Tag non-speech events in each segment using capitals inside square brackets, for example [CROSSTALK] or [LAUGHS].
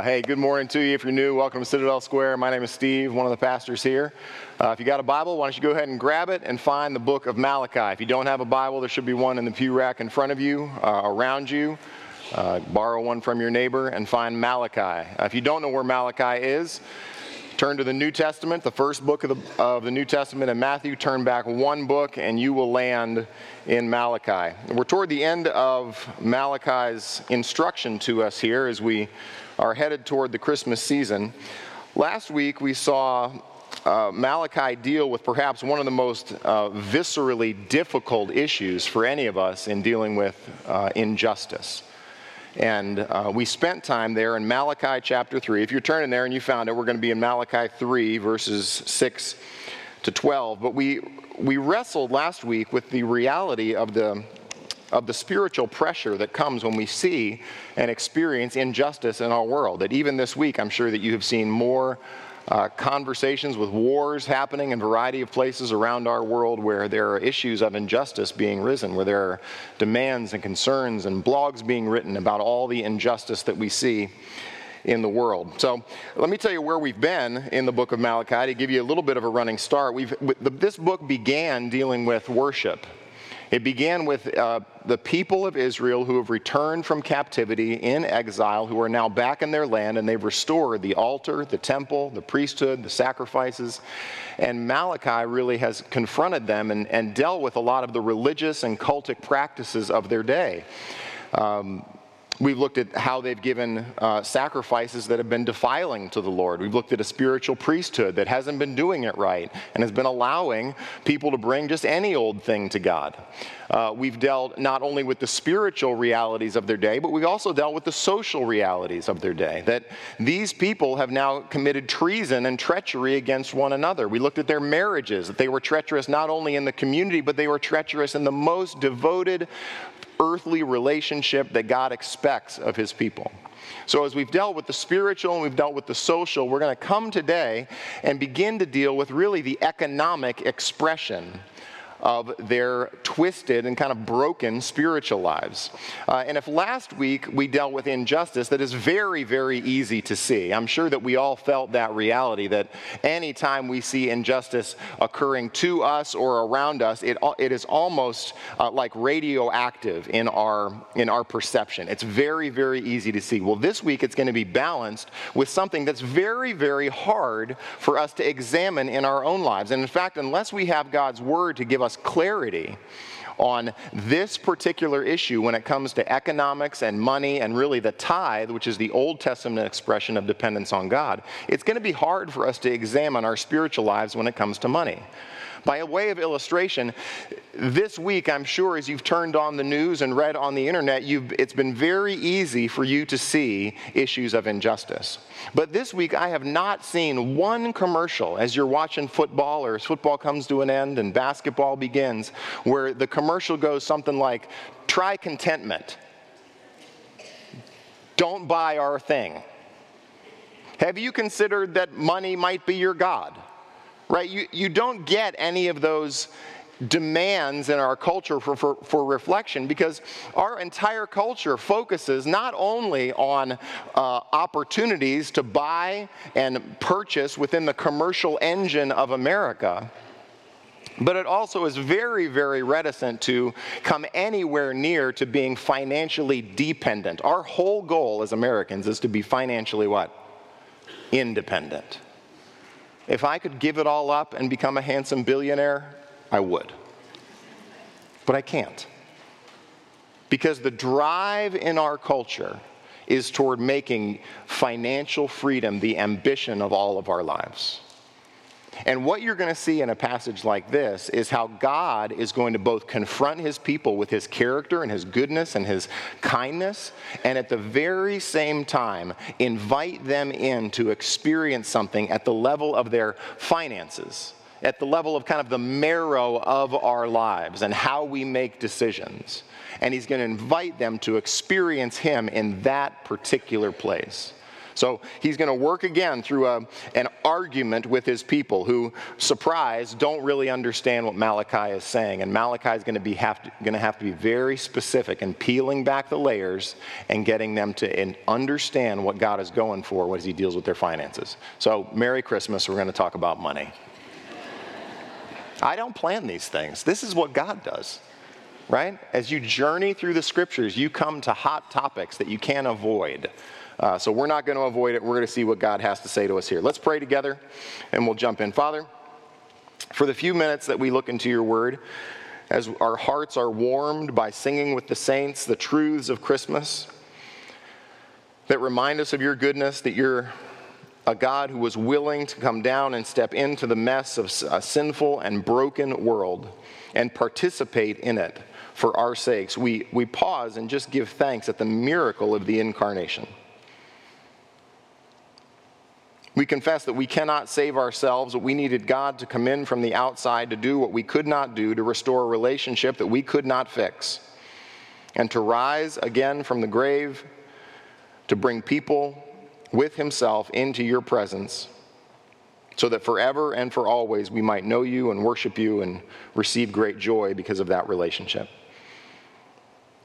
Uh, hey, good morning to you. If you're new, welcome to Citadel Square. My name is Steve, one of the pastors here. Uh, if you got a Bible, why don't you go ahead and grab it and find the book of Malachi. If you don't have a Bible, there should be one in the pew rack in front of you, uh, around you. Uh, borrow one from your neighbor and find Malachi. Uh, if you don't know where Malachi is, turn to the New Testament, the first book of the, of the New Testament in Matthew. Turn back one book, and you will land in Malachi. We're toward the end of Malachi's instruction to us here as we are headed toward the Christmas season. Last week we saw uh, Malachi deal with perhaps one of the most uh, viscerally difficult issues for any of us in dealing with uh, injustice. And uh, we spent time there in Malachi chapter 3. If you're turning there and you found it, we're going to be in Malachi 3, verses 6 to 12. But we, we wrestled last week with the reality of the of the spiritual pressure that comes when we see and experience injustice in our world. That even this week, I'm sure that you have seen more uh, conversations with wars happening in a variety of places around our world where there are issues of injustice being risen, where there are demands and concerns and blogs being written about all the injustice that we see in the world. So let me tell you where we've been in the book of Malachi to give you a little bit of a running start. We've, this book began dealing with worship it began with uh, the people of Israel who have returned from captivity in exile, who are now back in their land, and they've restored the altar, the temple, the priesthood, the sacrifices. And Malachi really has confronted them and, and dealt with a lot of the religious and cultic practices of their day. Um, We've looked at how they've given uh, sacrifices that have been defiling to the Lord. We've looked at a spiritual priesthood that hasn't been doing it right and has been allowing people to bring just any old thing to God. Uh, we've dealt not only with the spiritual realities of their day, but we've also dealt with the social realities of their day. That these people have now committed treason and treachery against one another. We looked at their marriages, that they were treacherous not only in the community, but they were treacherous in the most devoted earthly relationship that God expects of his people. So, as we've dealt with the spiritual and we've dealt with the social, we're going to come today and begin to deal with really the economic expression of their twisted and kind of broken spiritual lives. Uh, and if last week we dealt with injustice, that is very, very easy to see. I'm sure that we all felt that reality that anytime we see injustice occurring to us or around us, it, it is almost uh, like radioactive in our, in our perception. It's very, very easy to see. Well, this week it's going to be balanced with something that's very, very hard for us to examine in our own lives. And in fact, unless we have God's word to give us us clarity on this particular issue when it comes to economics and money and really the tithe, which is the Old Testament expression of dependence on God, it's going to be hard for us to examine our spiritual lives when it comes to money. By a way of illustration, this week, I'm sure as you've turned on the news and read on the internet, it's been very easy for you to see issues of injustice. But this week, I have not seen one commercial as you're watching football or as football comes to an end and basketball begins, where the commercial goes something like, try contentment. Don't buy our thing. Have you considered that money might be your God? Right? You, you don't get any of those demands in our culture for, for, for, reflection because our entire culture focuses not only on uh, opportunities to buy and purchase within the commercial engine of America. But it also is very, very reticent to come anywhere near to being financially dependent. Our whole goal as Americans is to be financially what? Independent. If I could give it all up and become a handsome billionaire, I would. But I can't. Because the drive in our culture is toward making financial freedom the ambition of all of our lives. And what you're going to see in a passage like this is how God is going to both confront his people with his character and his goodness and his kindness, and at the very same time, invite them in to experience something at the level of their finances, at the level of kind of the marrow of our lives and how we make decisions. And he's going to invite them to experience him in that particular place. So he's going to work again through a, an argument with his people who, surprise, don't really understand what Malachi is saying. And Malachi is going to, be have to, going to have to be very specific in peeling back the layers and getting them to understand what God is going for as he deals with their finances. So, Merry Christmas. We're going to talk about money. I don't plan these things. This is what God does right? As you journey through the scriptures, you come to hot topics that you can't avoid. Uh, so we're not going to avoid it. We're going to see what God has to say to us here. Let's pray together and we'll jump in. Father, for the few minutes that we look into your word, as our hearts are warmed by singing with the saints the truths of Christmas that remind us of your goodness, that you're a God who was willing to come down and step into the mess of a sinful and broken world and participate in it for our sakes. We, we pause and just give thanks at the miracle of the incarnation. We confess that we cannot save ourselves, that we needed God to come in from the outside to do what we could not do, to restore a relationship that we could not fix, and to rise again from the grave to bring people with Himself into your presence, so that forever and for always we might know you and worship you and receive great joy because of that relationship.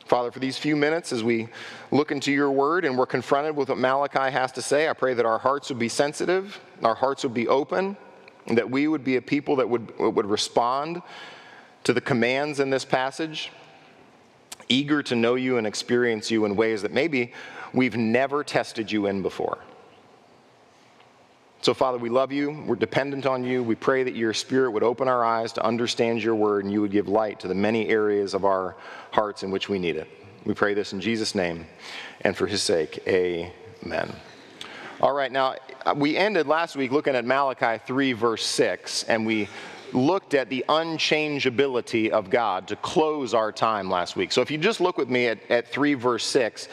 Father, for these few minutes as we look into your word and we're confronted with what Malachi has to say, I pray that our hearts would be sensitive, our hearts would be open, and that we would be a people that would, would respond to the commands in this passage, eager to know you and experience you in ways that maybe we've never tested you in before. So, Father, we love you. We're dependent on you. We pray that your Spirit would open our eyes to understand your word and you would give light to the many areas of our hearts in which we need it. We pray this in Jesus' name and for his sake. Amen. All right, now we ended last week looking at Malachi 3, verse 6, and we looked at the unchangeability of God to close our time last week. So if you just look with me at, at 3, verse 6,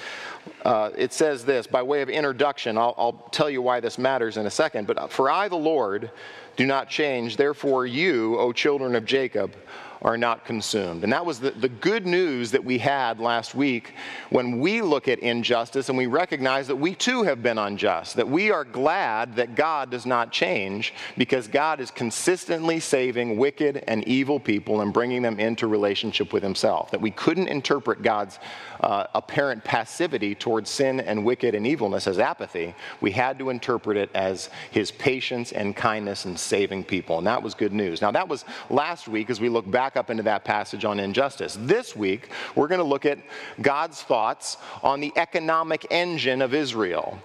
uh, it says this by way of introduction. I'll, I'll tell you why this matters in a second. But for I, the Lord, do not change. Therefore, you, O children of Jacob, are not consumed. And that was the, the good news that we had last week when we look at injustice and we recognize that we too have been unjust, that we are glad that God does not change because God is consistently saving wicked and evil people and bringing them into relationship with Himself. That we couldn't interpret God's uh, apparent passivity towards sin and wicked and evilness as apathy. We had to interpret it as His patience and kindness in saving people. And that was good news. Now, that was last week as we look back back up into that passage on injustice. This week, we're going to look at God's thoughts on the economic engine of Israel.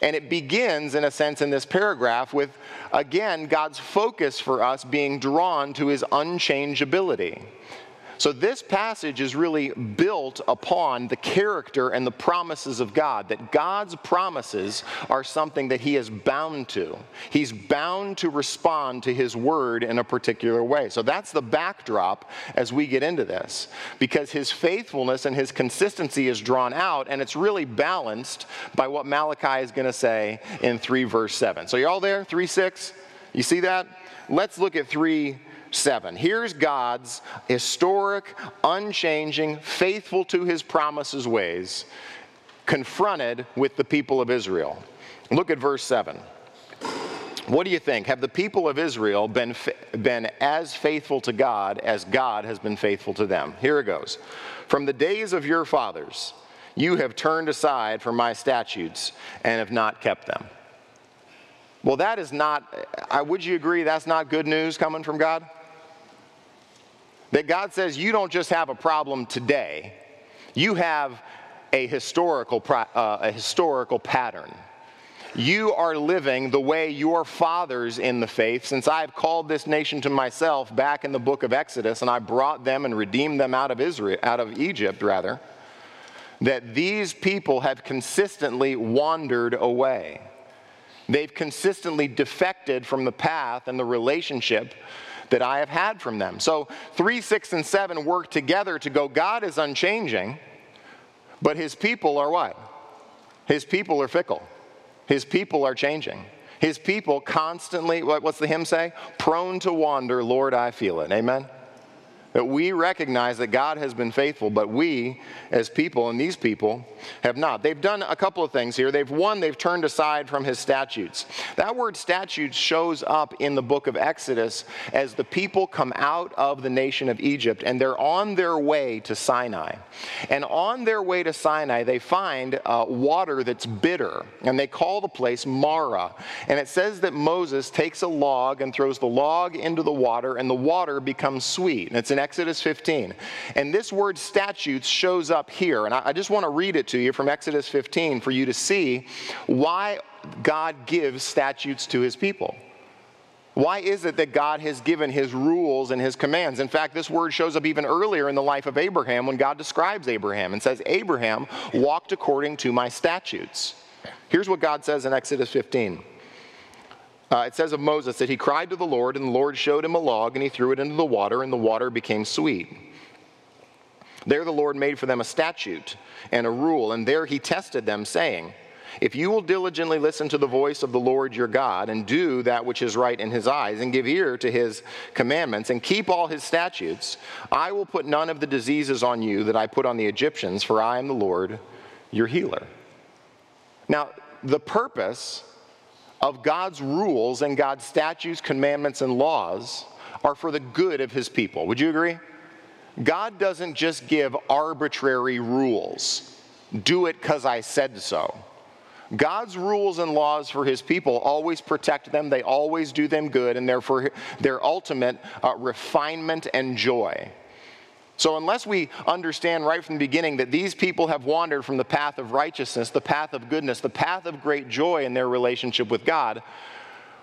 And it begins, in a sense, in this paragraph with, again, God's focus for us being drawn to his unchangeability. So, this passage is really built upon the character and the promises of God, that God's promises are something that He is bound to. He's bound to respond to His word in a particular way. So, that's the backdrop as we get into this, because His faithfulness and His consistency is drawn out, and it's really balanced by what Malachi is going to say in 3 verse 7. So, you're all there? 3 6? You see that? Let's look at 3 7. Here's God's historic, unchanging, faithful to his promises ways, confronted with the people of Israel. Look at verse 7. What do you think? Have the people of Israel been, been as faithful to God as God has been faithful to them? Here it goes. From the days of your fathers, you have turned aside from my statutes and have not kept them. Well, that is not, uh, uh, would you agree that's not good news coming from God? That God says you don't just have a problem today, you have a historical, uh, a historical pattern. You are living the way your fathers in the faith, since I have called this nation to myself back in the book of Exodus, and I brought them and redeemed them out of Israel, out of Egypt, rather, that these people have consistently wandered away. They've consistently defected from the path and the relationship that I have had from them. So 3, 6, and 7 work together to go, God is unchanging, but his people are what? His people are fickle. His people are changing. His people constantly, what's the hymn say? Prone to wander, Lord, I feel it. Amen? That we recognize that God has been faithful, but we, as people, and these people, have not. They've done a couple of things here. They've, one, they've turned aside from his statutes. That word statutes shows up in the book of Exodus as the people come out of the nation of Egypt and they're on their way to Sinai. And on their way to Sinai, they find uh, water that's bitter, and they call the place Marah. And it says that Moses takes a log and throws the log into the water, and the water becomes sweet. And it's in Exodus 15. And this word statutes shows up here. And I, I just want to read it to you from Exodus 15 for you to see why God gives statutes to his people. Why is it that God has given his rules and his commands? In fact, this word shows up even earlier in the life of Abraham when God describes Abraham and says, Abraham walked according to my statutes. Here's what God says in Exodus 15. Uh, it says of Moses that he cried to the Lord, and the Lord showed him a log, and he threw it into the water, and the water became sweet. There the Lord made for them a statute and a rule, and there he tested them, saying, If you will diligently listen to the voice of the Lord your God, and do that which is right in his eyes, and give ear to his commandments, and keep all his statutes, I will put none of the diseases on you that I put on the Egyptians, for I am the Lord your healer. Now, the purpose of God's rules and God's statutes, commandments, and laws are for the good of his people. Would you agree? God doesn't just give arbitrary rules. Do it because I said so. God's rules and laws for his people always protect them, they always do them good, and they're for their ultimate uh, refinement and joy. So, unless we understand right from the beginning that these people have wandered from the path of righteousness, the path of goodness, the path of great joy in their relationship with God,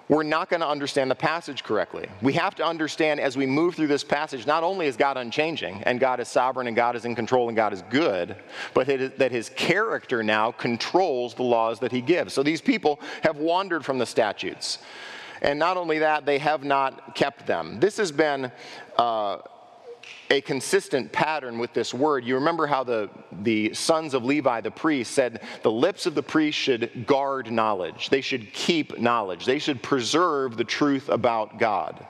we're not going to understand the passage correctly. We have to understand as we move through this passage, not only is God unchanging and God is sovereign and God is in control and God is good, but that his character now controls the laws that he gives. So these people have wandered from the statutes. And not only that, they have not kept them. This has been. Uh, a consistent pattern with this word. You remember how the, the sons of Levi, the priest, said the lips of the priest should guard knowledge, they should keep knowledge, they should preserve the truth about God.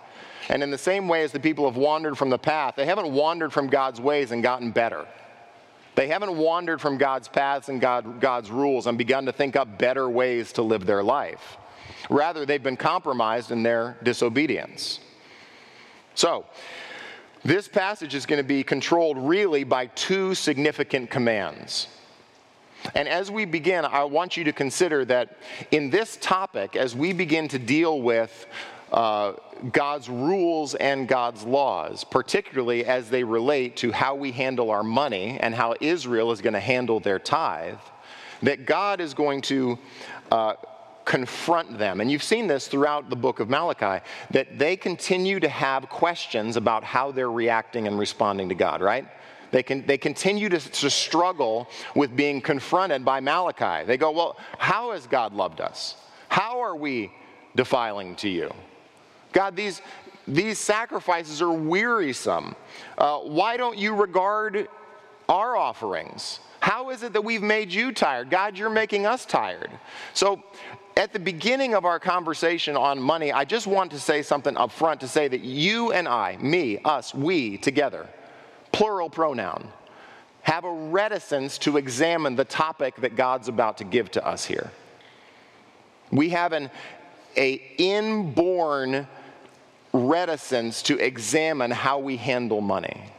And in the same way as the people have wandered from the path, they haven't wandered from God's ways and gotten better. They haven't wandered from God's paths and God, God's rules and begun to think up better ways to live their life. Rather, they've been compromised in their disobedience. So, this passage is going to be controlled really by two significant commands. And as we begin, I want you to consider that in this topic, as we begin to deal with uh, God's rules and God's laws, particularly as they relate to how we handle our money and how Israel is going to handle their tithe, that God is going to uh, confront them. And you've seen this throughout the book of Malachi, that they continue to have questions about how they're reacting and responding to God, right? They, can, they continue to, to struggle with being confronted by Malachi. They go, Well, how has God loved us? How are we defiling to you? God, these, these sacrifices are wearisome. Uh, why don't you regard our offerings? How is it that we've made you tired? God, you're making us tired. So at the beginning of our conversation on money, I just want to say something up front to say that you and I, me, us, we together, plural pronoun, have a reticence to examine the topic that God's about to give to us here. We have an a inborn reticence to examine how we handle money.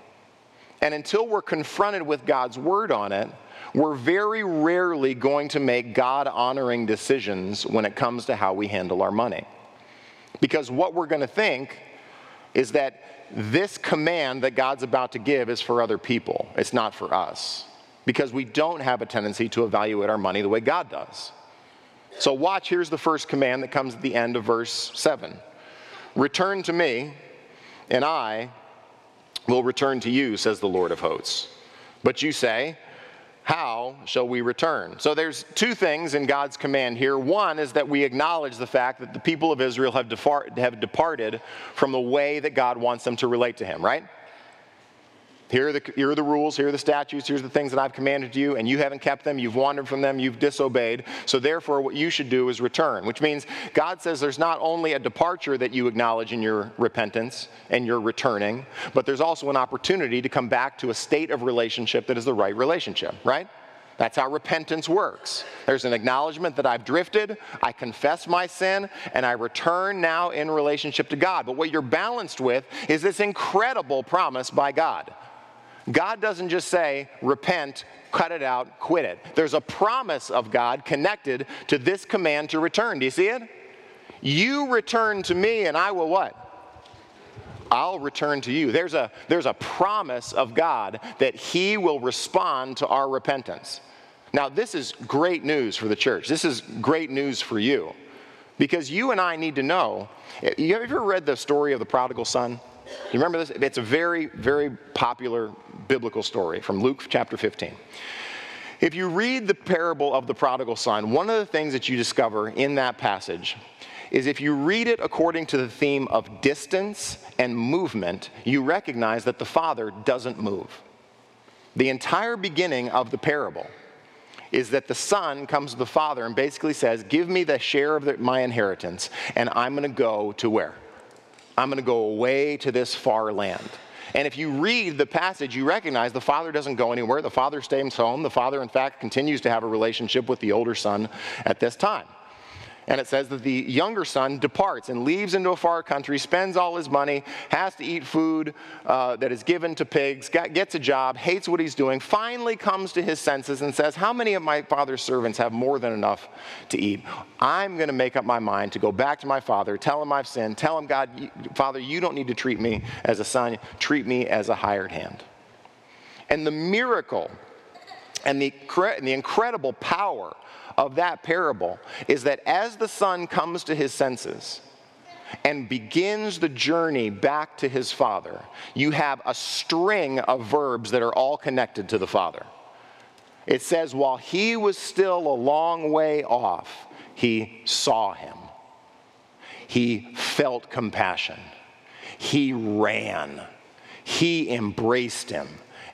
And until we're confronted with God's word on it, we're very rarely going to make God honoring decisions when it comes to how we handle our money. Because what we're going to think is that this command that God's about to give is for other people, it's not for us. Because we don't have a tendency to evaluate our money the way God does. So, watch, here's the first command that comes at the end of verse 7 Return to me, and I will return to you, says the Lord of hosts. But you say, how shall we return? So there's two things in God's command here. One is that we acknowledge the fact that the people of Israel have, have departed from the way that God wants them to relate to Him, right? Here are, the, here are the rules, here are the statutes, here's the things that I've commanded you, and you haven't kept them, you've wandered from them, you've disobeyed. So therefore, what you should do is return, which means God says there's not only a departure that you acknowledge in your repentance and your returning, but there's also an opportunity to come back to a state of relationship that is the right relationship, right? That's how repentance works. There's an acknowledgement that I've drifted, I confess my sin, and I return now in relationship to God. But what you're balanced with is this incredible promise by God. God doesn't just say, repent, cut it out, quit it. There's a promise of God connected to this command to return. Do you see it? You return to me, and I will what? I'll return to you. There's a, there's a promise of God that He will respond to our repentance. Now, this is great news for the church. This is great news for you because you and I need to know. You ever read the story of the prodigal son? You remember this? It's a very, very popular biblical story from Luke chapter 15. If you read the parable of the prodigal son, one of the things that you discover in that passage is if you read it according to the theme of distance and movement, you recognize that the father doesn't move. The entire beginning of the parable is that the son comes to the father and basically says, Give me the share of the, my inheritance, and I'm going to go to where? I'm going to go away to this far land. And if you read the passage, you recognize the father doesn't go anywhere. The father stays home. The father, in fact, continues to have a relationship with the older son at this time. And it says that the younger son departs and leaves into a far country, spends all his money, has to eat food uh, that is given to pigs, gets a job, hates what he's doing, finally comes to his senses and says, How many of my father's servants have more than enough to eat? I'm going to make up my mind to go back to my father, tell him I've sinned, tell him, God, Father, you don't need to treat me as a son, treat me as a hired hand. And the miracle and the, and the incredible power of that parable is that as the son comes to his senses, and begins the journey back to his father, you have a string of verbs that are all connected to the father. It says, while he was still a long way off, he saw him. He felt compassion. He ran. He embraced him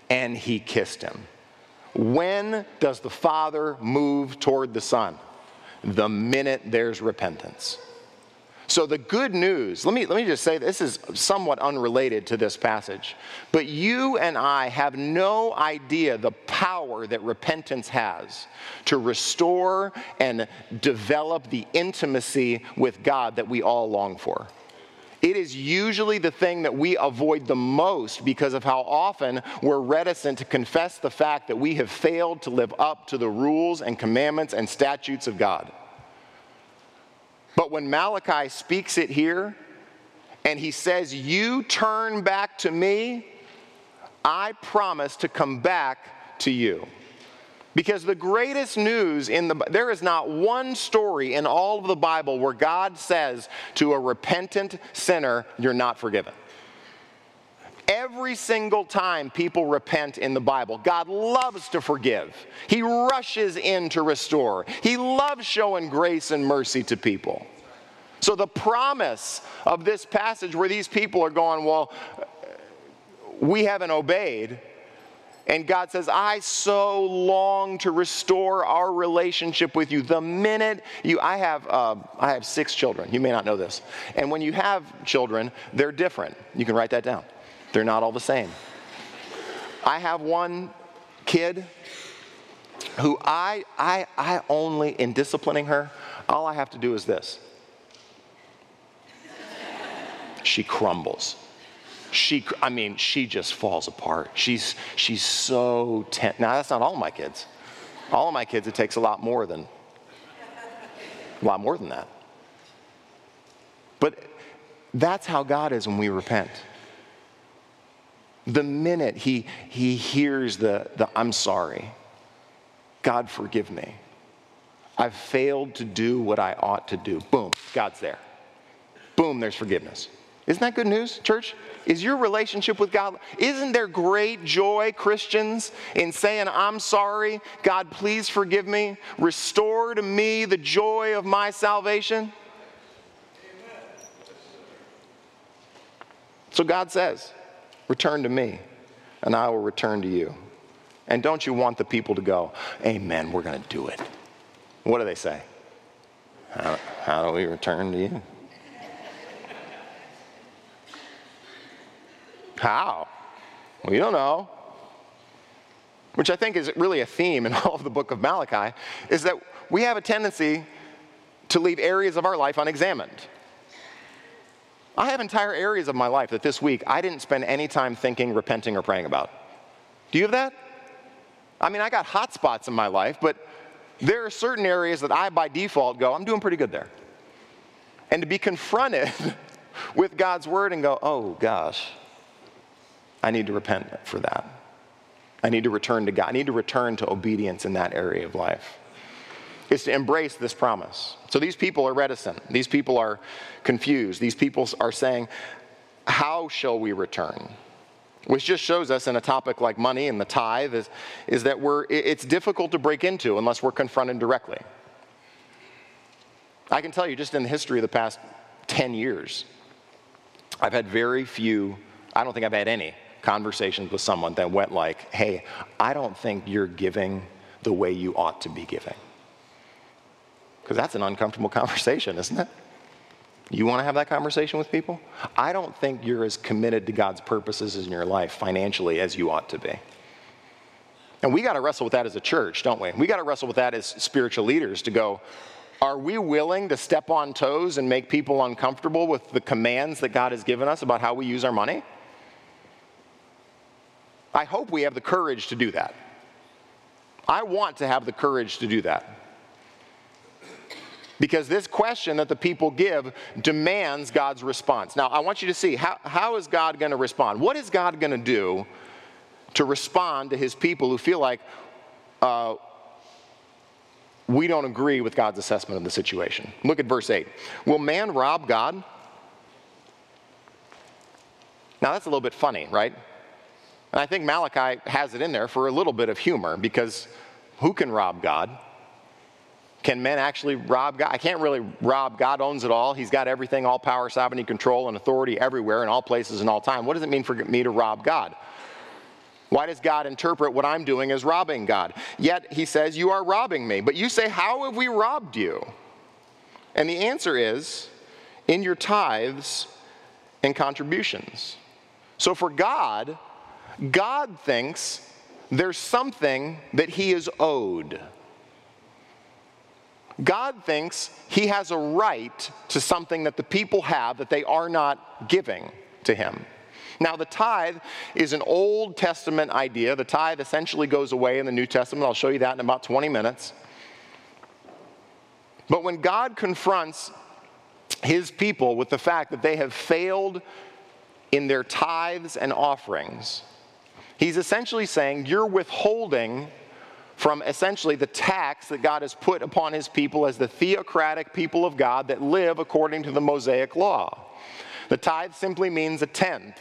and he kissed him. When does the Father move toward the Son? The minute there's repentance. So, the good news, let me, let me just say this is somewhat unrelated to this passage, but you and I have no idea the power that repentance has to restore and develop the intimacy with God that we all long for. It is usually the thing that we avoid the most because of how often we're reticent to confess the fact that we have failed to live up to the rules and commandments and statutes of God. But when Malachi speaks it here and he says, You turn back to me, I promise to come back to you. Because the greatest news in the there is not one story in all of the Bible where God says to a repentant sinner, you're not forgiven. Every single time people repent in the Bible, God loves to forgive. He rushes in to restore. He loves showing grace and mercy to people. So, the promise of this passage where these people are going, Well, we haven't obeyed, and God says, I so long to restore our relationship with you. The minute you, I have, uh, I have six children. You may not know this. And when you have children, they're different. You can write that down. They're not all the same. I have one kid who I, I, I only, in disciplining her, all I have to do is this. She crumbles she i mean she just falls apart. She's she's so tense now that's not all my kids. All of my kids it takes a lot more than a lot more than that. But that's how god is when we repent. The minute he he hears the, the i'm sorry god forgive me. I've failed to do what i ought to do. Boom god's there. Boom there's forgiveness isn't that good news, church? Is your relationship with God, isn't there great joy, Christians, in saying, I'm sorry, God, please forgive me, restore to me the joy of my salvation? So God says, Return to me. and I will return to you. And don't you want the people to go, Amen, we're going to do it? What do they say? How, how do we return to you? How? We don't know. Which I think is really a theme in [LAUGHS] all of the book of Malachi, is that we have a tendency to leave areas of our life unexamined. I have entire areas of my life that this week I didn't spend any time thinking, repenting, or praying about. Do you have that? I mean, I got hot spots in my life, but there are certain areas that I, by default, go, I'm doing pretty good there. And to be confronted [LAUGHS] with God's word and go, oh gosh, I need to repent for that. I need to return to God. I need to return to obedience in that area of life. Is to embrace this promise. So these people are reticent. These people are confused. These people are saying, How shall we return? Which just shows us in a topic like money and the tithe is, is that we're, it's difficult to break into unless we're confronted directly. I can tell you, just in the history of the past 10 years, I've had very few, I don't think I've had any conversations with someone that went like, hey, I don't think you're giving the way you ought to be giving. Because that's an uncomfortable [LAUGHS] conversation, isn't it? You want to have that conversation with people? I don't think you're as committed to God's purposes in your life financially as you ought to be. And we got to wrestle with that as a church, don't we? We got to wrestle with that as spiritual leaders to go, are we willing to step on toes and make people uncomfortable with the commands that God has given us about how we use our money? I hope we have the courage to do that. I want to have the courage to do that. Because this question that the people give demands God's response. Now, I want you to see how, how is God going to respond? What is God going to do to respond to his people who feel like uh, we don't agree with God's assessment of the situation? Look at verse 8. Will man rob God? Now, that's a little bit funny, right? And I think Malachi has it in there for a little bit of humor because who can rob God? Can men actually rob God? I can't really rob. God owns it all. He's got everything, all power, sovereignty, control, and authority everywhere in all places and all time. What does it mean for me to rob God? Why does God interpret what I'm doing as robbing God? Yet he says, You are robbing me. But you say, How have we robbed you? And the answer is, In your tithes and contributions. So for God, God thinks there's something that he is owed. God thinks he has a right to something that the people have that they are not giving to him. Now, the tithe is an Old Testament idea. The tithe essentially goes away in the New Testament. I'll show you that in about 20 minutes. But when God confronts his people with the fact that they have failed in their tithes and offerings, he's essentially saying, You're withholding from essentially the tax that God has put upon his people as the theocratic people of God that live according to the Mosaic law. The tithe simply means a tenth.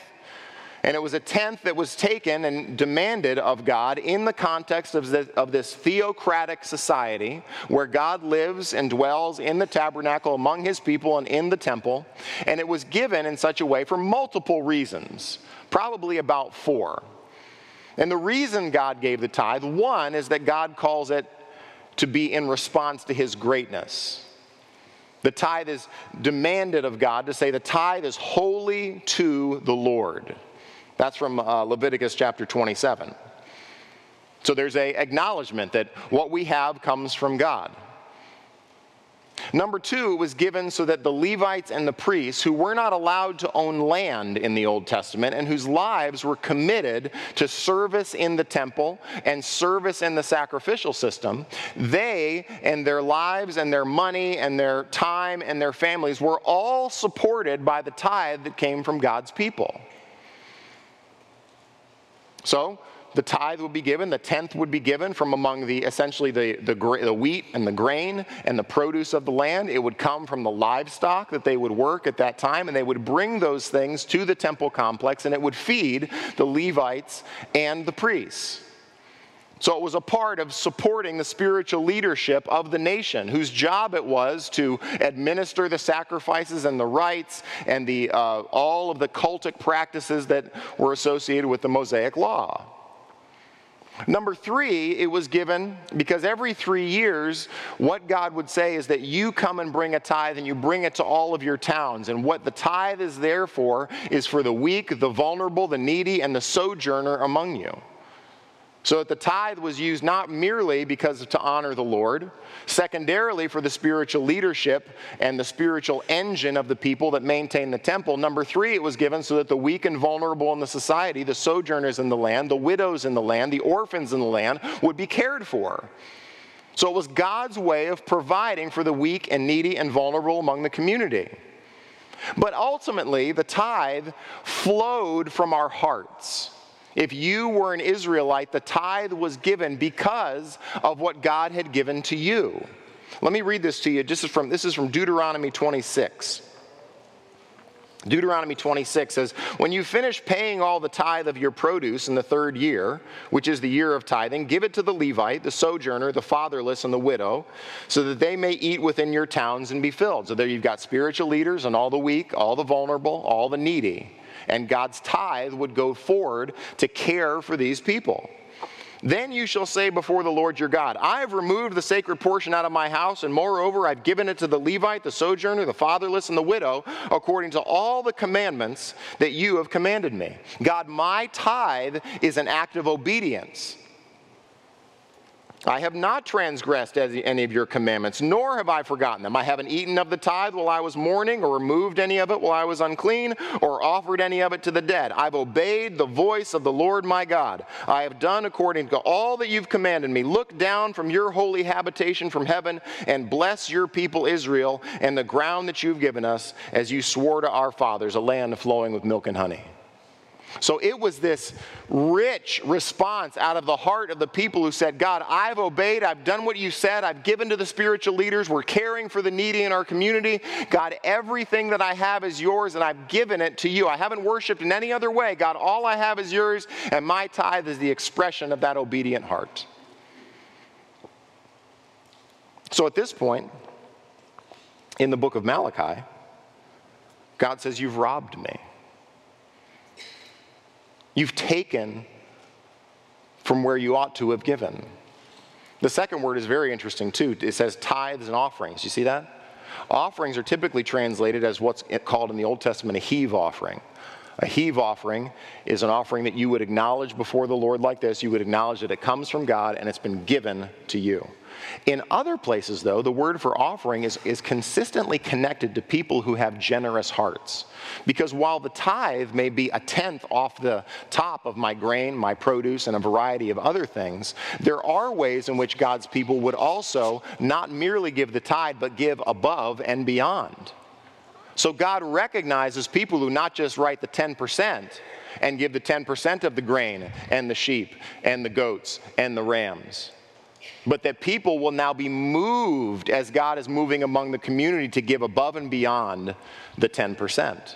And it was a tenth that was taken and demanded of God in the context of this, of this, theocratic society where God lives and dwells in the tabernacle among his people and in the temple. And it was given in such a way for multiple reasons, probably about four. And the reason God gave the tithe, one, is that God calls it to be in response to his greatness. The tithe is demanded of God to say the tithe is holy to the Lord. That's from uh, Leviticus chapter 27. So there's a acknowledgement that what we have comes from God. Number two, it was given so that the Levites and the priests, who were not allowed to own land in the Old Testament and whose lives were committed to service in the temple and service in the sacrificial system, they and their lives and their money and their time and their families were all supported by the tithe that came from God's people. So, the tithe would be given, the tenth would be given from among the essentially the, the, the, wheat and the grain and the produce of the land. It would come from the livestock that they would work at that time, and they would bring those things to the temple complex, and it would feed the Levites and the priests. So it was a part of supporting the spiritual leadership of the nation, whose job it was to administer the sacrifices and the rites and the, uh, all of the cultic practices that were associated with the Mosaic Law. Number three, it was given because every three years, what God would say is that you come and bring a tithe and you bring it to all of your towns. And what the tithe is there for is for the weak, the vulnerable, the needy, and the sojourner among you. So that the tithe was used not merely because to honor the Lord, secondarily for the spiritual leadership and the spiritual engine of the people that maintain the temple. Number three, it was given so that the weak and vulnerable in the society, the sojourners in the land, the widows in the land, the orphans in the land, would be cared for. So it was God's way of providing for the weak and needy and vulnerable among the community. But ultimately, the tithe flowed from our hearts. If you were an Israelite, the tithe was given because of what God had given to you. Let me read this to you. This is from, this is from Deuteronomy 26. Deuteronomy 26 says, When you finish paying all the tithe of your produce in the third year, which is the year of tithing, give it to the Levite, the sojourner, the fatherless, and the widow, so that they may eat within your towns and be filled. So there you've got spiritual leaders and all the weak, all the vulnerable, all the needy and God's tithe would go forward to care for these people. Then you shall say before the Lord your God, I have removed the sacred portion out of my house, and moreover, I've given it to the Levite, the sojourner, the fatherless, and the widow, according to all the commandments that you have commanded me. God, my tithe is an act of obedience. I have not transgressed any of your commandments, nor have I forgotten them. I haven't eaten of the tithe while I was mourning, or removed any of it while I was unclean, or offered any of it to the dead. I've obeyed the voice of the Lord my God. I have done according to all that you've commanded me. Look down from your holy habitation from heaven and bless your people Israel and the ground that you've given us, as you swore to our fathers, a land flowing with milk and honey. So it was this rich response out of the heart of the people who said, God, I've obeyed, I've done what you said, I've given to the spiritual leaders, we're caring for the needy in our community. God, everything that I have is yours and I've given it to you. I haven't worshiped in any other way. God, all I have is yours, and my tithe is the expression of that obedient heart. So at this point, in the book of Malachi, God says, You've robbed me. You've taken from where you ought to have given. The second word is very interesting too. It says tithes and offerings. You see that? Offerings are typically translated as what's called in the Old Testament a heave offering. A heave offering is an offering that you would acknowledge before the Lord like this. You would acknowledge that it comes from God and it's been given to you. In other places, though, the word for offering is, is consistently connected to people who have generous hearts. Because while the tithe may be a tenth off the top of my grain, my produce, and a variety of other things, there are ways in which God's people would also not merely give the tithe, but give above and beyond. So God recognizes people who not just write the 10% and give the 10% of the grain and the sheep and the goats and the rams but that people will now be moved as God is moving among the community to give above and beyond the 10%.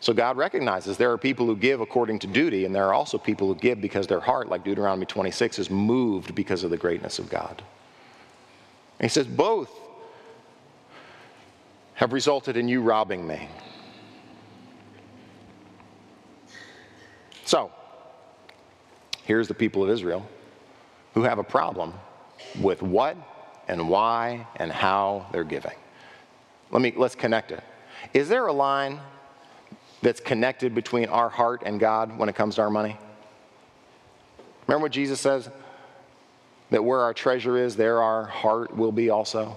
So God recognizes there are people who give according to duty, and there are also people who give because their heart, like Deuteronomy 26, is moved because of the greatness of God. And he says, both have resulted in you robbing me. So, here's the people of Israel who have a problem with what and why and how they're giving. Let me let's connect it. Is there a line that's connected between our heart and God when it comes to our money? Remember what Jesus says? That where our treasure is, there our heart will be also.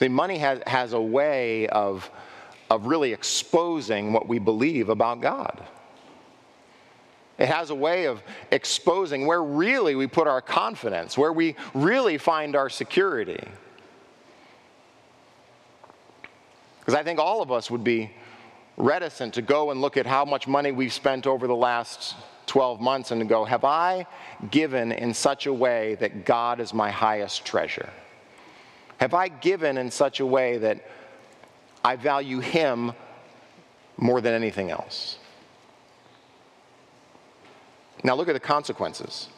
See, money has, has a way of, of really exposing what we believe about God. It has a way of exposing where really we put our confidence, where we really find our security. Because I think all of us would be reticent to go and look at how much money we've spent over the last 12 months and to go, Have I given in such a way that God is my highest treasure? Have I given in such a way that I value Him more than anything else? Now look at the consequences.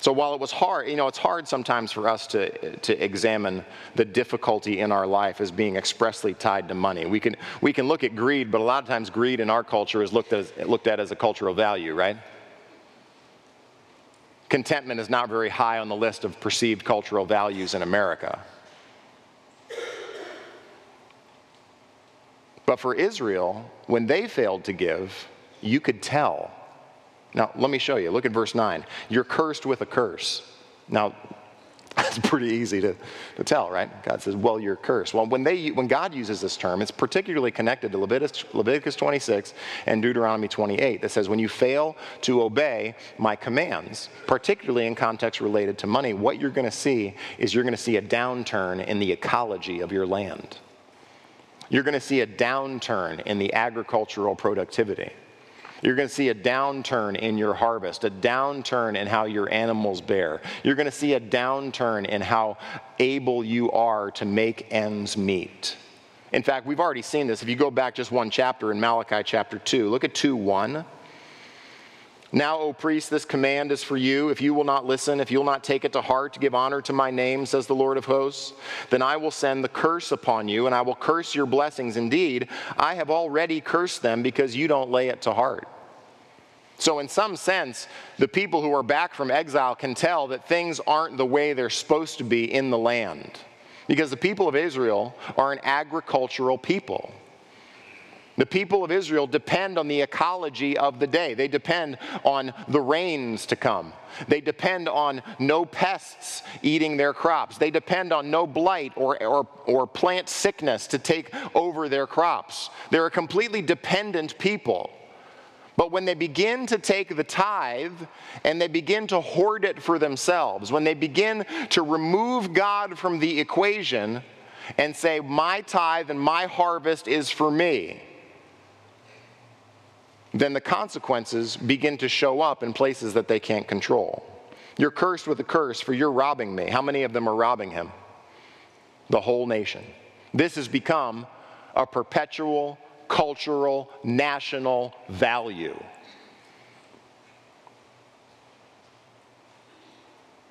So while it was hard, you know, it's hard sometimes for us to, to examine the difficulty in our life as being expressly tied to money. We can, we can look at greed, but a lot of times greed in our culture is looked, as, looked at as a cultural value, right? Contentment is not very high on the list of perceived cultural values in America. But for Israel, when they failed to give, you could tell now, let me show you. Look at verse 9. You're cursed with a curse. Now, [LAUGHS] that's pretty easy to, to tell, right? God says, well, you're cursed. Well, when, they, when God uses this term, it's particularly connected to Leviticus, Leviticus 26 and Deuteronomy 28 that says, when you fail to obey my commands, particularly in context related to money, what you're going to see is you're going to see a downturn in the ecology of your land. You're going to see a downturn in the agricultural productivity. You're going to see a downturn in your harvest, a downturn in how your animals bear. You're going to see a downturn in how able you are to make ends meet. In fact, we've already seen this. If you go back just one chapter in Malachi chapter 2, look at 2 1. Now, O priest, this command is for you. If you will not listen, if you will not take it to heart to give honor to my name, says the Lord of hosts, then I will send the curse upon you, and I will curse your blessings. Indeed, I have already cursed them because you don't lay it to heart. So, in some sense, the people who are back from exile can tell that things aren't the way they're supposed to be in the land. Because the people of Israel are an agricultural people. The people of Israel depend on the ecology of the day. They depend on the rains to come. They depend on no pests eating their crops. They depend on no blight or, or, or plant sickness to take over their crops. They're a completely dependent people. But when they begin to take the tithe and they begin to hoard it for themselves, when they begin to remove God from the equation and say, My tithe and my harvest is for me, then the consequences begin to show up in places that they can't control. You're cursed with a curse for you're robbing me. How many of them are robbing him? The whole nation. This has become a perpetual cultural, national value.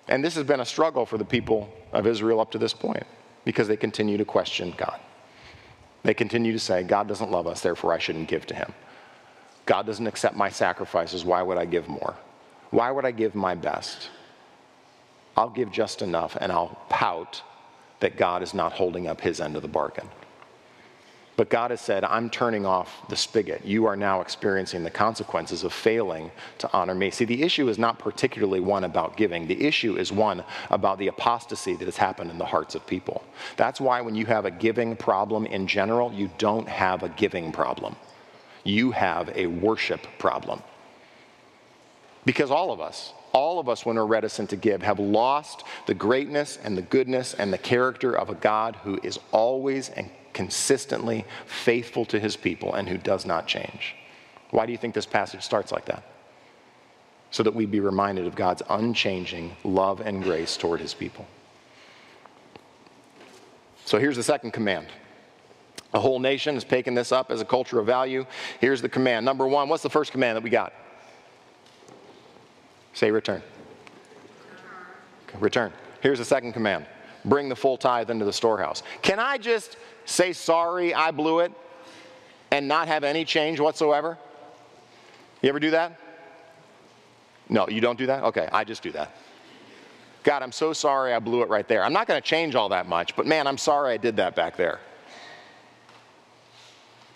And this has been a struggle for the people of Israel up to this point because they continue to question God. They continue to say, God doesn't love us, therefore I shouldn't give to him. God doesn't accept my sacrifices. Why would I give more? Why would I give my best? I'll give just enough and I'll pout that God is not holding up his end of the bargain. But God has said, I'm turning off the spigot. You are now experiencing the consequences of failing to honor me. See, the issue is not particularly one about giving, the issue is one about the apostasy that has happened in the hearts of people. That's why when you have a giving problem in general, you don't have a giving problem you have a worship problem. Because all of us, all of us, when we're reticent to give, have lost the greatness and the goodness and the character of a God who is always and consistently faithful to his people and who does not change. Why do you think this passage starts like that? So that we be reminded of God's unchanging love and grace toward his people. So here's the second command a whole nation has taken this up as a culture of value. Here's the command. Number one, what's the first command that we got? Say return. Return. Here's the second command bring the full tithe into the storehouse. Can I just say sorry, I blew it, and not have any change whatsoever? You ever do that? No, you don't do that? Okay, I just do that. God, I'm so sorry I blew it right there. I'm not going to change all that much, but man, I'm sorry I did that back there.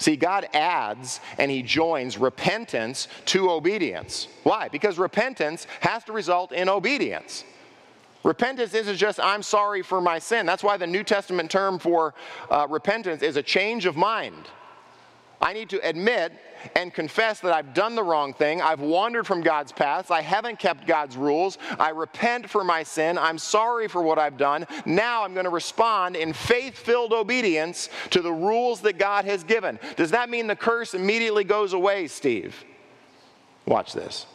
See, God adds and He joins repentance to obedience. Why? Because repentance has to result in obedience. Repentance isn't just, I'm sorry for my sin. That's why the New Testament term for uh, repentance is a change of mind. I need to admit and confess that I've done the wrong thing. I've wandered from God's paths. I haven't kept God's rules. I repent for my sin. I'm sorry for what I've done. Now I'm going to respond in faith filled obedience to the rules that God has given. Does that mean the curse immediately goes away, Steve? Watch this.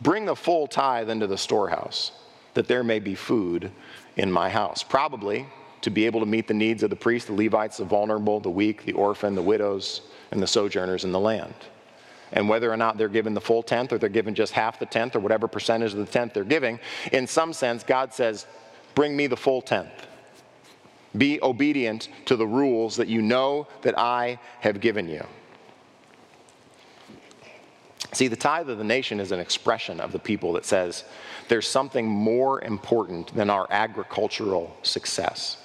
Bring the full tithe into the storehouse, that there may be food in my house. Probably to be able to meet the needs of the priests, the Levites, the vulnerable, the weak, the orphan, the widows, and the sojourners in the land. and whether or not they're given the full tenth or they're given just half the tenth or whatever percentage of the tenth they're giving, in some sense, God says, Bring me the full tenth. Be obedient to the rules that you know that I have given you. See, the tithe of the nation is an expression of the people that says there's something more important than our agricultural success.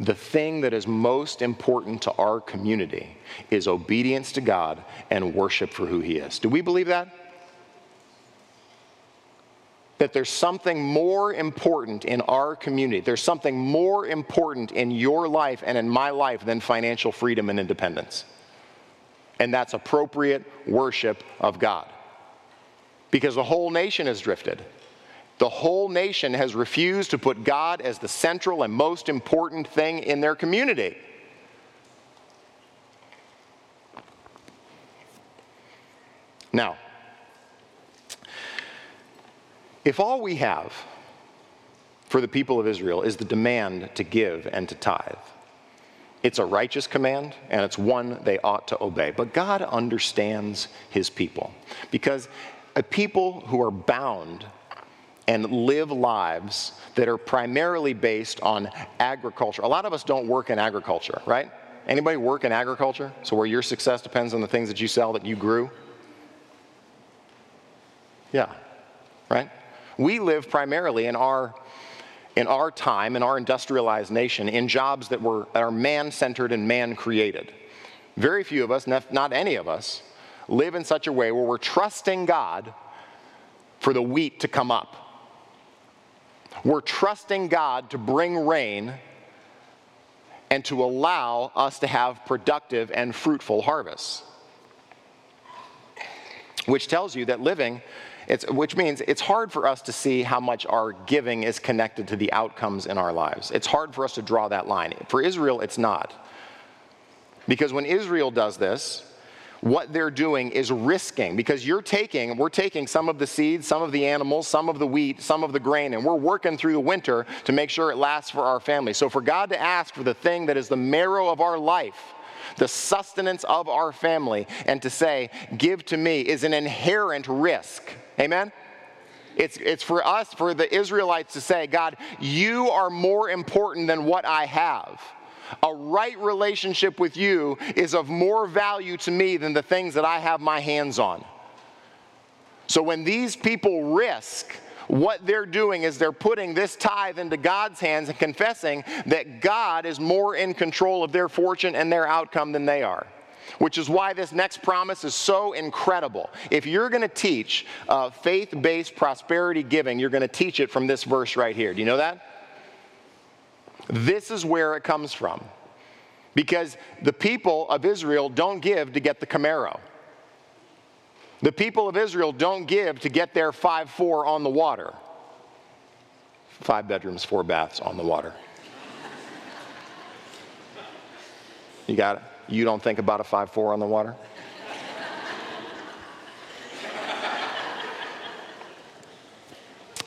The thing that is most important to our community is obedience to God and worship for who He is. Do we believe that? That there's something more important in our community, there's something more important in your life and in my life than financial freedom and independence and that's appropriate worship of God. Because the whole nation has drifted. The whole nation has refused to put God as the central and most important thing in their community. Now, if all we have for the people of Israel is the demand to give and to tithe, it's a righteous command, and it's one they ought to obey. But God understands his people because a people who are bound and live lives that are primarily based on agriculture. A lot of us don't work in agriculture, right? Anybody work in agriculture? So where your success depends on the things that you sell that you grew? Yeah, right? We live primarily in our in our time, in our industrialized nation, in jobs that, were, are man centered and man created. Very few of us, not any of us, live in such a way where we're trusting God for the wheat to come up. We're trusting God to bring rain and to allow us to have productive and fruitful harvests. Which tells you that living it's, which means it's hard for us to see how much our giving is connected to the outcomes in our lives. It's hard for us to draw that line. For Israel, it's not. Because when Israel does this, what they're doing is risking because you're taking we're taking some of the seeds some of the animals some of the wheat some of the grain and we're working through the winter to make sure it lasts for our family so for god to ask for the thing that is the marrow of our life the sustenance of our family and to say give to me is an inherent risk Amen? It's, it's for us, for the Israelites to say, God, you are more important than what I have. A right relationship with you is of more value to me than the things that I have my hands on. So when these people risk, what they're doing is they're putting this tithe into God's hands and confessing that God is more in control of their fortune and their outcome than they are which is why this next promise is so incredible. If you're going to teach uh, faith based prosperity giving, you're going to teach it from this verse right here. Do you know that? This is where it comes from. Because the people of Israel don't give to get the Camaro. The people of Israel don't give to get their 5 4 on the water. Five bedrooms, four baths on the water. You got it? You don't think about a 5-4 on the water?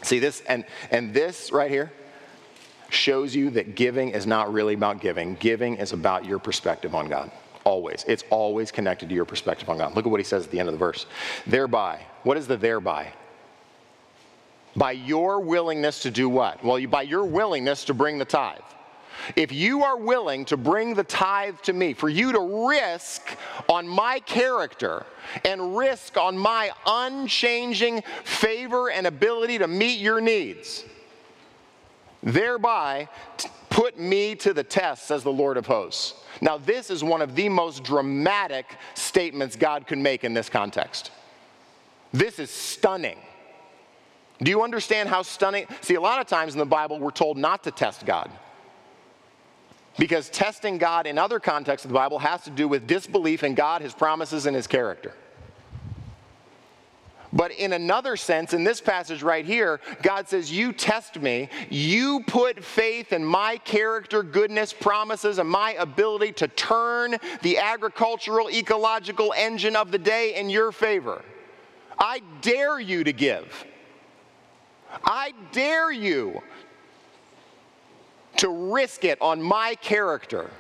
See this, and, and this right here shows you that giving is not really about giving. Giving is about your perspective on God. Always. It's always connected to your perspective on God. Look at what he says at the end of the verse. Thereby. What is the thereby? By your willingness to do what? Well, you, by your willingness to bring the tithe. If you are willing to bring the tithe to me, for you to risk on my character and risk on my unchanging favor and ability to meet your needs, thereby put me to the test, says the Lord of hosts. Now, this is one of the most dramatic statements God could make in this context. This is stunning. Do you understand how stunning? See, a lot of times in the Bible, we're told not to test God. Because testing God in other contexts of the Bible has to do with disbelief in God, His promises, and His character. But in another sense, in this passage right here, God says, You test me. You put faith in my character, goodness, promises, and my ability to turn the agricultural, ecological engine of the day in your favor. I dare you to give. I dare you to risk it on my character.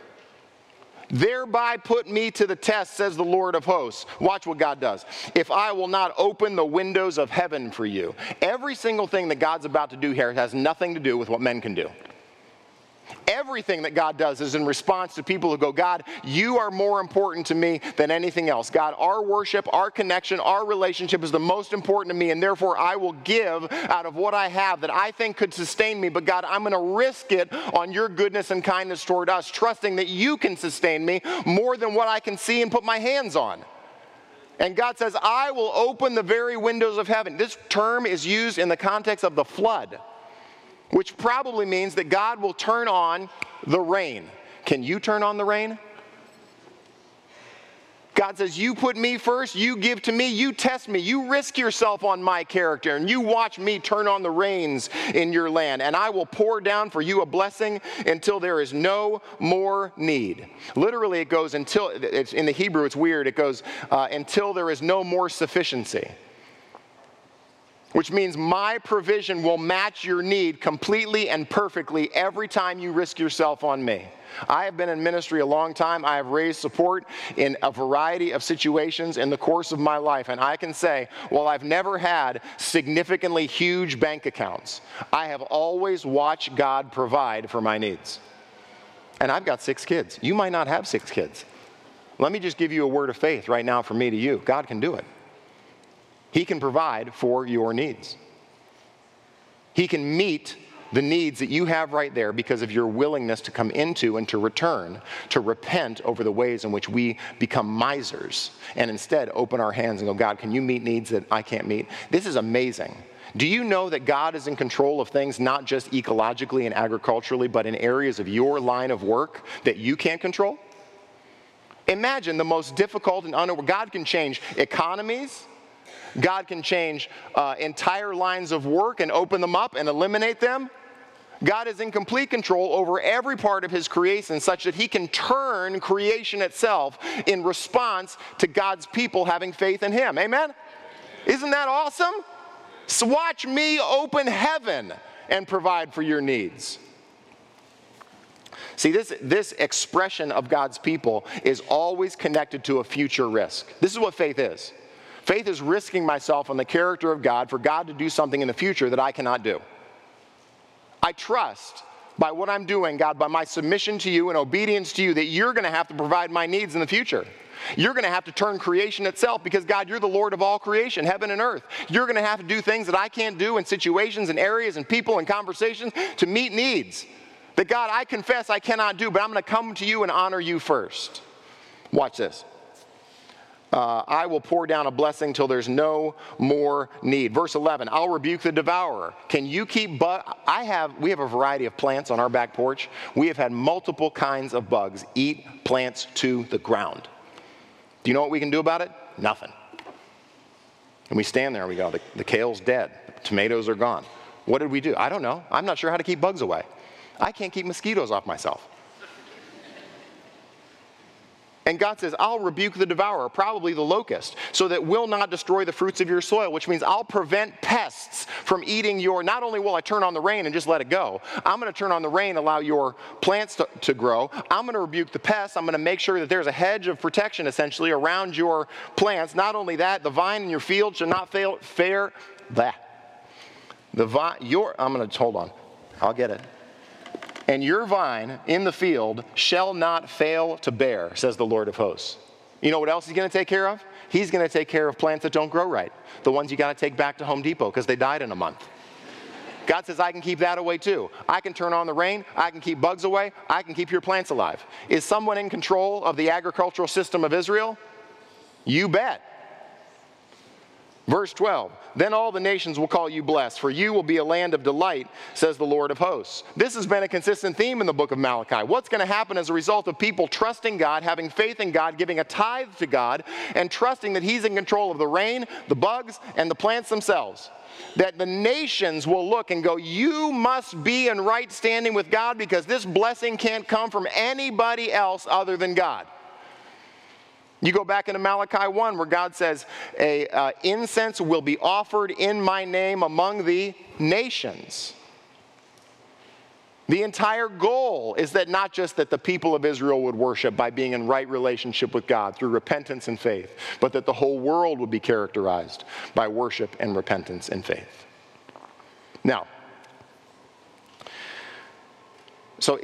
Thereby put me to the test, says the Lord of hosts. Watch what God does. If I will not open the windows of heaven for you, every single thing that God's about to do here has nothing to do with what men can do. Everything that God does is in response to people who go, God, you are more important to me than anything else. God, our worship, our connection, our relationship is the most important to me, and therefore I will give out of what I have that I think could sustain me. But God, I'm going to risk it on your goodness and kindness toward us, trusting that you can sustain me more than what I can see and put my hands on. And God says, I will open the very windows of heaven. This term is used in the context of the flood which probably means that God will turn on the rain. Can you turn on the rain? God says, You put me first, you give to me, you test me, you risk yourself on my character, and you watch me turn on the rains in your land, and I will pour down for you a blessing until there is no more need. Literally, it goes until, it's, in the Hebrew, it's weird, it goes uh, until there is no more sufficiency which means my provision will match your need completely and perfectly every time you risk yourself on me. I have been in ministry a long time. I have raised support in a variety of situations in the course of my life. And I can say, while I've never had significantly huge bank accounts, I have always watched God provide for my needs. And I've got six kids. You might not have six kids. Let me just give you a word of faith right now from me to you God can do it. He can provide for your needs. He can meet the needs that you have right there because of your willingness to come into and to return, to repent over the ways in which we become misers and instead open our hands and go, God, can you meet needs that I can't meet? This is amazing. Do you know that God is in control of things not just ecologically and agriculturally, but in areas of your line of work that you can't control? Imagine the most difficult and unaware. God can change economies, God can change uh, entire lines of work and open them up and eliminate them. God is in complete control over every part of his creation, such that he can turn creation itself in response to God's people having faith in him. Amen? Isn't that awesome? So watch me open heaven and provide for your needs. See, this, this expression of God's people is always connected to a future risk. This is what faith is. Faith is risking myself on the character of God for God to do something in the future that I cannot do. I trust by what I'm doing, God, by my submission to you and obedience to you, that you're going to have to provide my needs in the future. You're going to have to turn creation itself because, God, you're the Lord of all creation, heaven and earth. You're going to have to do things that I can't do in situations and areas and people and conversations to meet needs that, God, I confess I cannot do, but I'm going to come to you and honor you first. Watch this uh, I will pour down a blessing till there's no more need. Verse 11, I'll rebuke the devourer. Can you keep bug? I have, we have a variety of plants on our back porch. We have had multiple kinds of bugs eat plants to the ground. Do you know what we can do about it? Nothing. And we stand there and we go, the, the kale's dead, the tomatoes are gone. What did we do? I don't know. I'm not sure how to keep bugs away. I can't keep mosquitoes off myself. And God says, I'll rebuke the devourer, probably the locust, so that will not destroy the fruits of your soil, which means I'll prevent pests from eating your. Not only will I turn on the rain and just let it go, I'm going to turn on the rain, allow your plants to, to grow. I'm going to rebuke the pests. I'm going to make sure that there's a hedge of protection essentially around your plants. Not only that, the vine in your field should not fail, fare that. The vine, your, I'm going to, hold on, I'll get it and your vine in the field shall not fail to bear, says the Lord of hosts. You know what else he's going to take care of? He's going to take care of plants that don't grow right, the ones you got to take back to Home Depot because they died in a month. God says, I can keep that away too. I can turn on the rain. I can keep bugs away. I can keep your plants alive. Is someone in control of the agricultural system of Israel? You bet. Verse 12, then all the nations will call you blessed, for you will be a land of delight, says the Lord of hosts. This has been a consistent theme in the book of Malachi. What's going to happen as a result of people trusting God, having faith in God, giving a tithe to God, and trusting that He's in control of the rain, the bugs, and the plants themselves? That the nations will look and go, You must be in right standing with God because this blessing can't come from anybody else other than God. You go back into Malachi 1 where God says, a uh, incense will be offered in my name among the nations. The entire goal is that not just that the people of Israel would worship by being in right relationship with God through repentance and faith, but that the whole world would be characterized by worship and repentance and faith. Now, so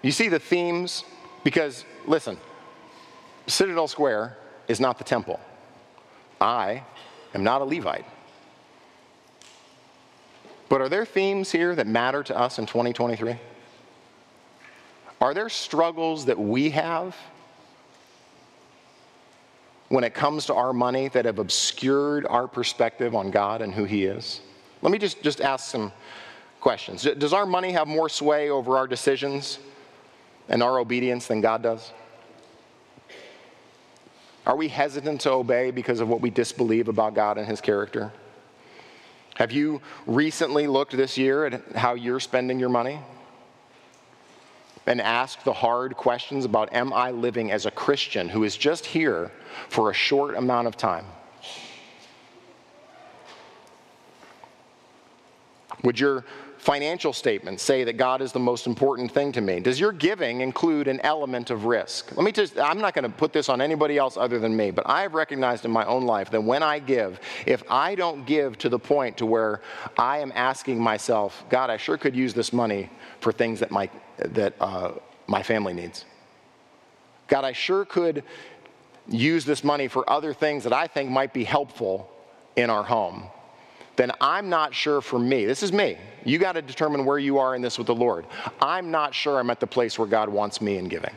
you see the themes because listen, Citadel Square is not the temple. I am not a Levite. But are there themes here that matter to us in 2023? Are there struggles that we have when it comes to our money that have obscured our perspective on God and who He is? Let me just, just ask some questions. Does our money have more sway over our decisions and our obedience than God does? Are we hesitant to obey because of what we disbelieve about God and His character? Have you recently looked this year at how you're spending your money? And asked the hard questions about Am I living as a Christian who is just here for a short amount of time? Would your financial statements say that God is the most important thing to me? Does your giving include an element of risk? Let me just, I'm not going to put this on anybody else other than me, but I've recognized in my own life that when I give, if I don't give to the point to where I am asking myself, God, I sure could use this money for things that my, that, uh, my family needs. God, I sure could use this money for other things that I think might be helpful in our home then I'm not sure for me. This is me. You got to determine where you are in this with the Lord. I'm not sure I'm at the place where God wants me in giving.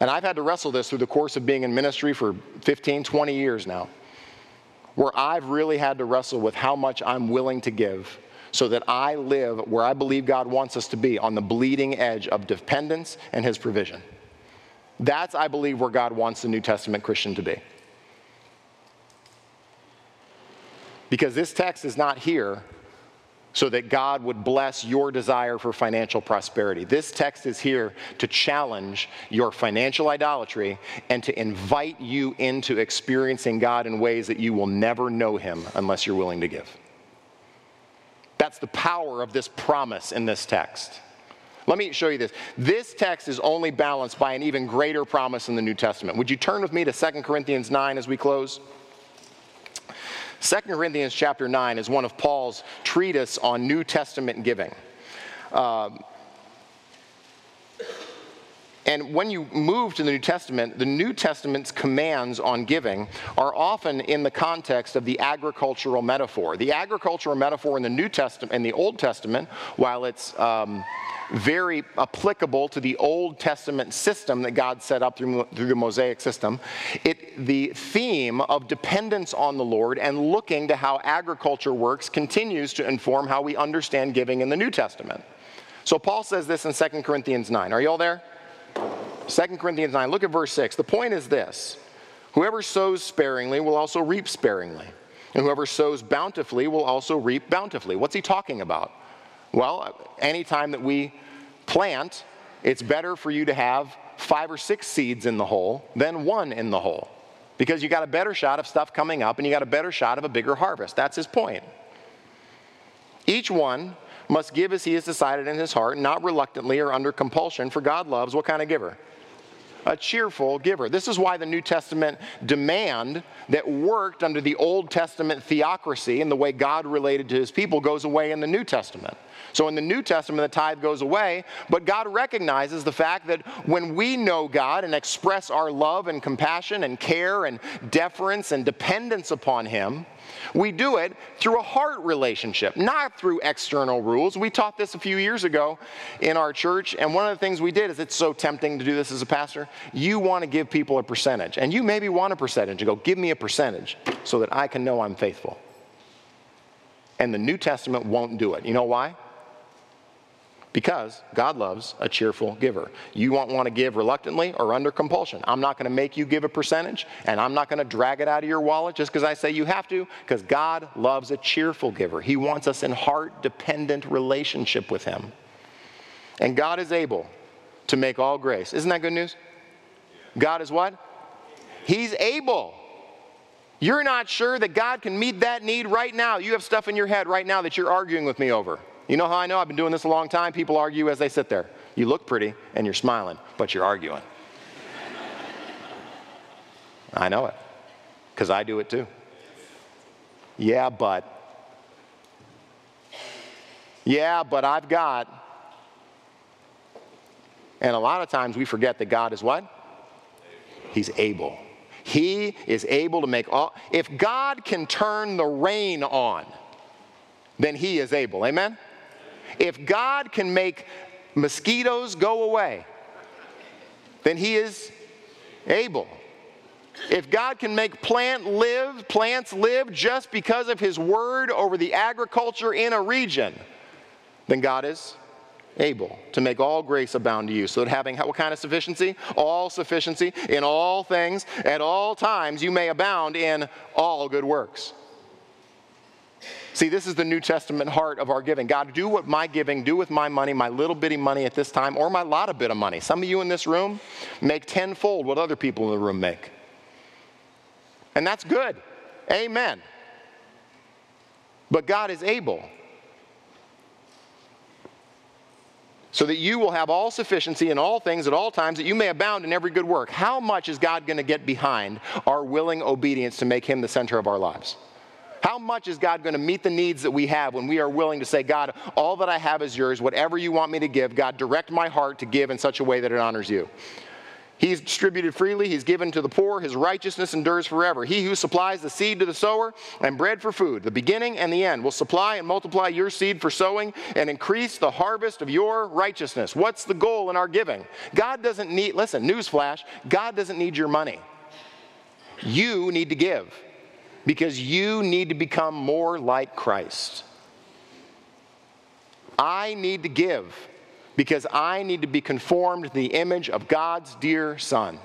And I've had to wrestle this through the course of being in ministry for 15, 20 years now, where I've really had to wrestle with how much I'm willing to give so that I live where I believe God wants us to be on the bleeding edge of dependence and His provision. That's, I believe, where God wants the New Testament Christian to be. Because this text is not here so that God would bless your desire for financial prosperity. This text is here to challenge your financial idolatry and to invite you into experiencing God in ways that you will never know Him unless you're willing to give. That's the power of this promise in this text. Let me show you this. This text is only balanced by an even greater promise in the New Testament. Would you turn with me to 2 Corinthians 9 as we close? 2 Corinthians chapter 9 is one of Paul's treatise on New Testament giving. Um, and when you move to the New Testament, the New Testament's commands on giving are often in the context of the agricultural metaphor. The agricultural metaphor in the New Testament, in the Old Testament, while it's um, very applicable to the Old Testament system that God set up through, through the Mosaic system. It, the theme of dependence on the Lord and looking to how agriculture works continues to inform how we understand giving in the New Testament. So Paul says this in 2 Corinthians 9. Are you all there? 2 Corinthians 9, look at verse 6. The point is this Whoever sows sparingly will also reap sparingly, and whoever sows bountifully will also reap bountifully. What's he talking about? Well, anytime that we plant, it's better for you to have five or six seeds in the hole than one in the hole because you got a better shot of stuff coming up and you got a better shot of a bigger harvest. That's his point. Each one must give as he has decided in his heart, not reluctantly or under compulsion, for God loves what kind of giver? a cheerful giver. This is why the New Testament demand that worked under the Old Testament theocracy and the way God related to his people goes away in the New Testament. So in the New Testament, the tithe goes away, but God recognizes the fact that when we know God and express our love and compassion and care and deference and dependence upon Him, we do it through a heart relationship, not through external rules. We taught this a few years ago in our church, and one of the things we did is it's so tempting to do this as a pastor. You want to give people a percentage, and you maybe want a percentage. You go, give me a percentage so that I can know I'm faithful. And the New Testament won't do it. You know why? Because God loves a cheerful giver. You won't want to give reluctantly or under compulsion. I'm not going to make you give a percentage, and I'm not going to drag it out of your wallet just because I say you have to, because God loves a cheerful giver. He wants us in heart dependent relationship with Him. And God is able to make all grace. Isn't that good news? God is what? He's able. You're not sure that God can meet that need right now. You have stuff in your head right now that you're arguing with me over. You know how I know? I've been doing this a long time. People argue as they sit there. You look pretty and you're smiling, but you're arguing. [LAUGHS] I know it because I do it too. Yeah, but. Yeah, but I've got. And a lot of times we forget that God is what? He's able. He is able to make all. If God can turn the rain on, then He is able. Amen? If God can make mosquitoes go away, then He is able. If God can make plant live, plants live just because of his word over the agriculture in a region, then God is able to make all grace abound to you. So that having what kind of sufficiency? All sufficiency in all things at all times you may abound in all good works. See, this is the New Testament heart of our giving. God, do what my giving, do with my money, my little bitty money at this time, or my lot of bit of money. Some of you in this room make tenfold what other people in the room make. And that's good. Amen. But God is able. So that you will have all sufficiency in all things at all times, that you may abound in every good work. How much is God going to get behind our willing obedience to make Him the center of our lives? How much is God going to meet the needs that we have when we are willing to say, God, all that I have is yours. Whatever you want me to give, God, direct my heart to give in such a way that it honors you? He's distributed freely, he's given to the poor, his righteousness endures forever. He who supplies the seed to the sower and bread for food, the beginning and the end, will supply and multiply your seed for sowing and increase the harvest of your righteousness. What's the goal in our giving? God doesn't need, listen, newsflash, God doesn't need your money. You need to give because you need to become more like Christ. I need to give because I need to be conformed to the image of God's dear Son.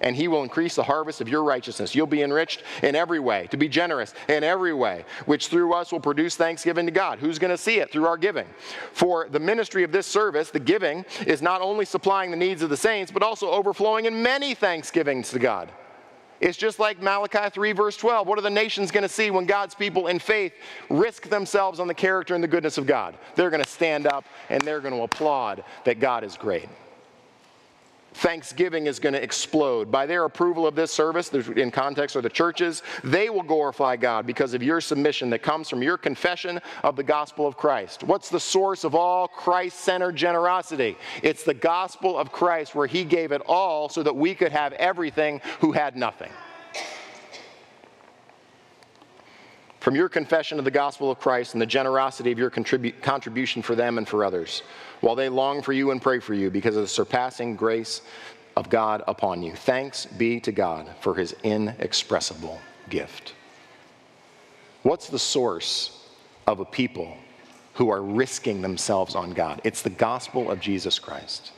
And he will increase the harvest of your righteousness. You'll be enriched in every way, to be generous in every way, which through us will produce thanksgiving to God. Who's going to see it? Through our giving. For the ministry of this service, the giving, is not only supplying the needs of the saints, but also overflowing in many thanksgivings to God. It's just like Malachi 3, verse 12. What are the nations going to see when God's people in faith risk themselves on the character and the goodness of God? They're going to stand up and they're going to applaud that God is great. Thanksgiving is going to explode. By their approval of this service, in context are the churches, they will glorify God because of your submission that comes from your confession of the gospel of Christ. What's the source of all Christ centered generosity? It's the gospel of Christ where he gave it all so that we could have everything who had nothing. From your confession of the gospel of Christ and the generosity of your contribu- contribution for them and for others while they long for you and pray for you because of the surpassing grace of God upon you. Thanks be to God for his inexpressible gift. What's the source of a people who are risking themselves on God? It's the gospel of Jesus Christ.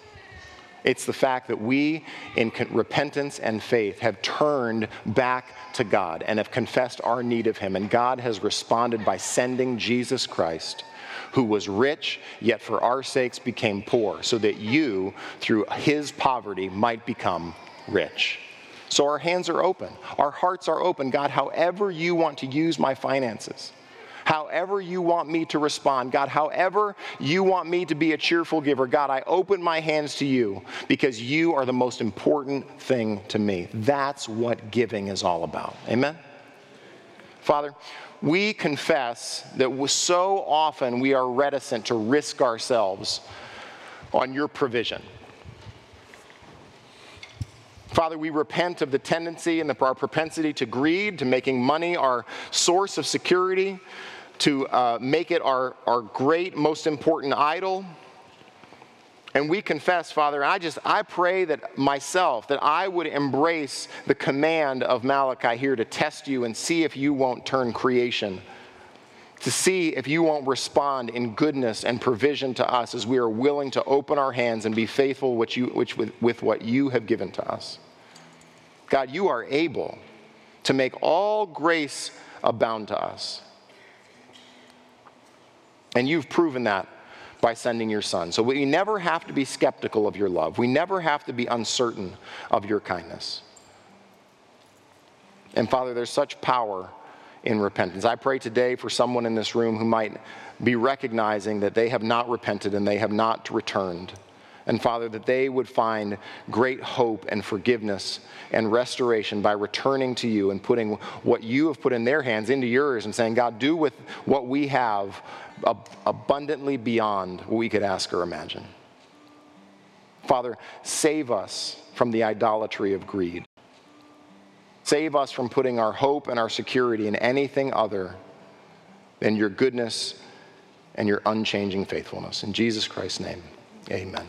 It's the fact that we, in repentance and faith, have turned back to God and have confessed our need of Him. And God has responded by sending Jesus Christ who was rich, yet for our sakes became poor, so that you, through his poverty, might become rich. So our hands are open, our hearts are open. God, however you want to use my finances, however you want me to respond, God, however you want me to be a cheerful giver, God, I open my hands to you because you are the most important thing to me. That's what giving is all about. Amen? Father, we confess that so often we are reticent to risk ourselves on your provision. Father, we repent of the tendency and the, our propensity to greed, to making money our source of security, to uh, make it our, our great, most important idol. And we confess, Father, I just, I pray that myself, that I would embrace the command of Malachi here to test you and see if you won't turn creation, to see if you won't respond in goodness and provision to us as we are willing to open our hands and be faithful which you, which, with, with what you have given to us. God, you are able to make all grace abound to us. And you've proven that by sending your son. So we never have to be skeptical of your love. We never have to be uncertain of your kindness. And Father, there's such power in repentance. I pray today for someone in this room who might be recognizing that they have not repented and they have not returned. And Father, that they would find great hope and forgiveness and restoration by returning to you and putting what you have put in their hands into yours and saying, God, do with what we have abundantly beyond what we could ask or imagine. Father, save us from the idolatry of greed. Save us from putting our hope and our security in anything other than your goodness and your unchanging faithfulness. In Jesus Christ's name, amen.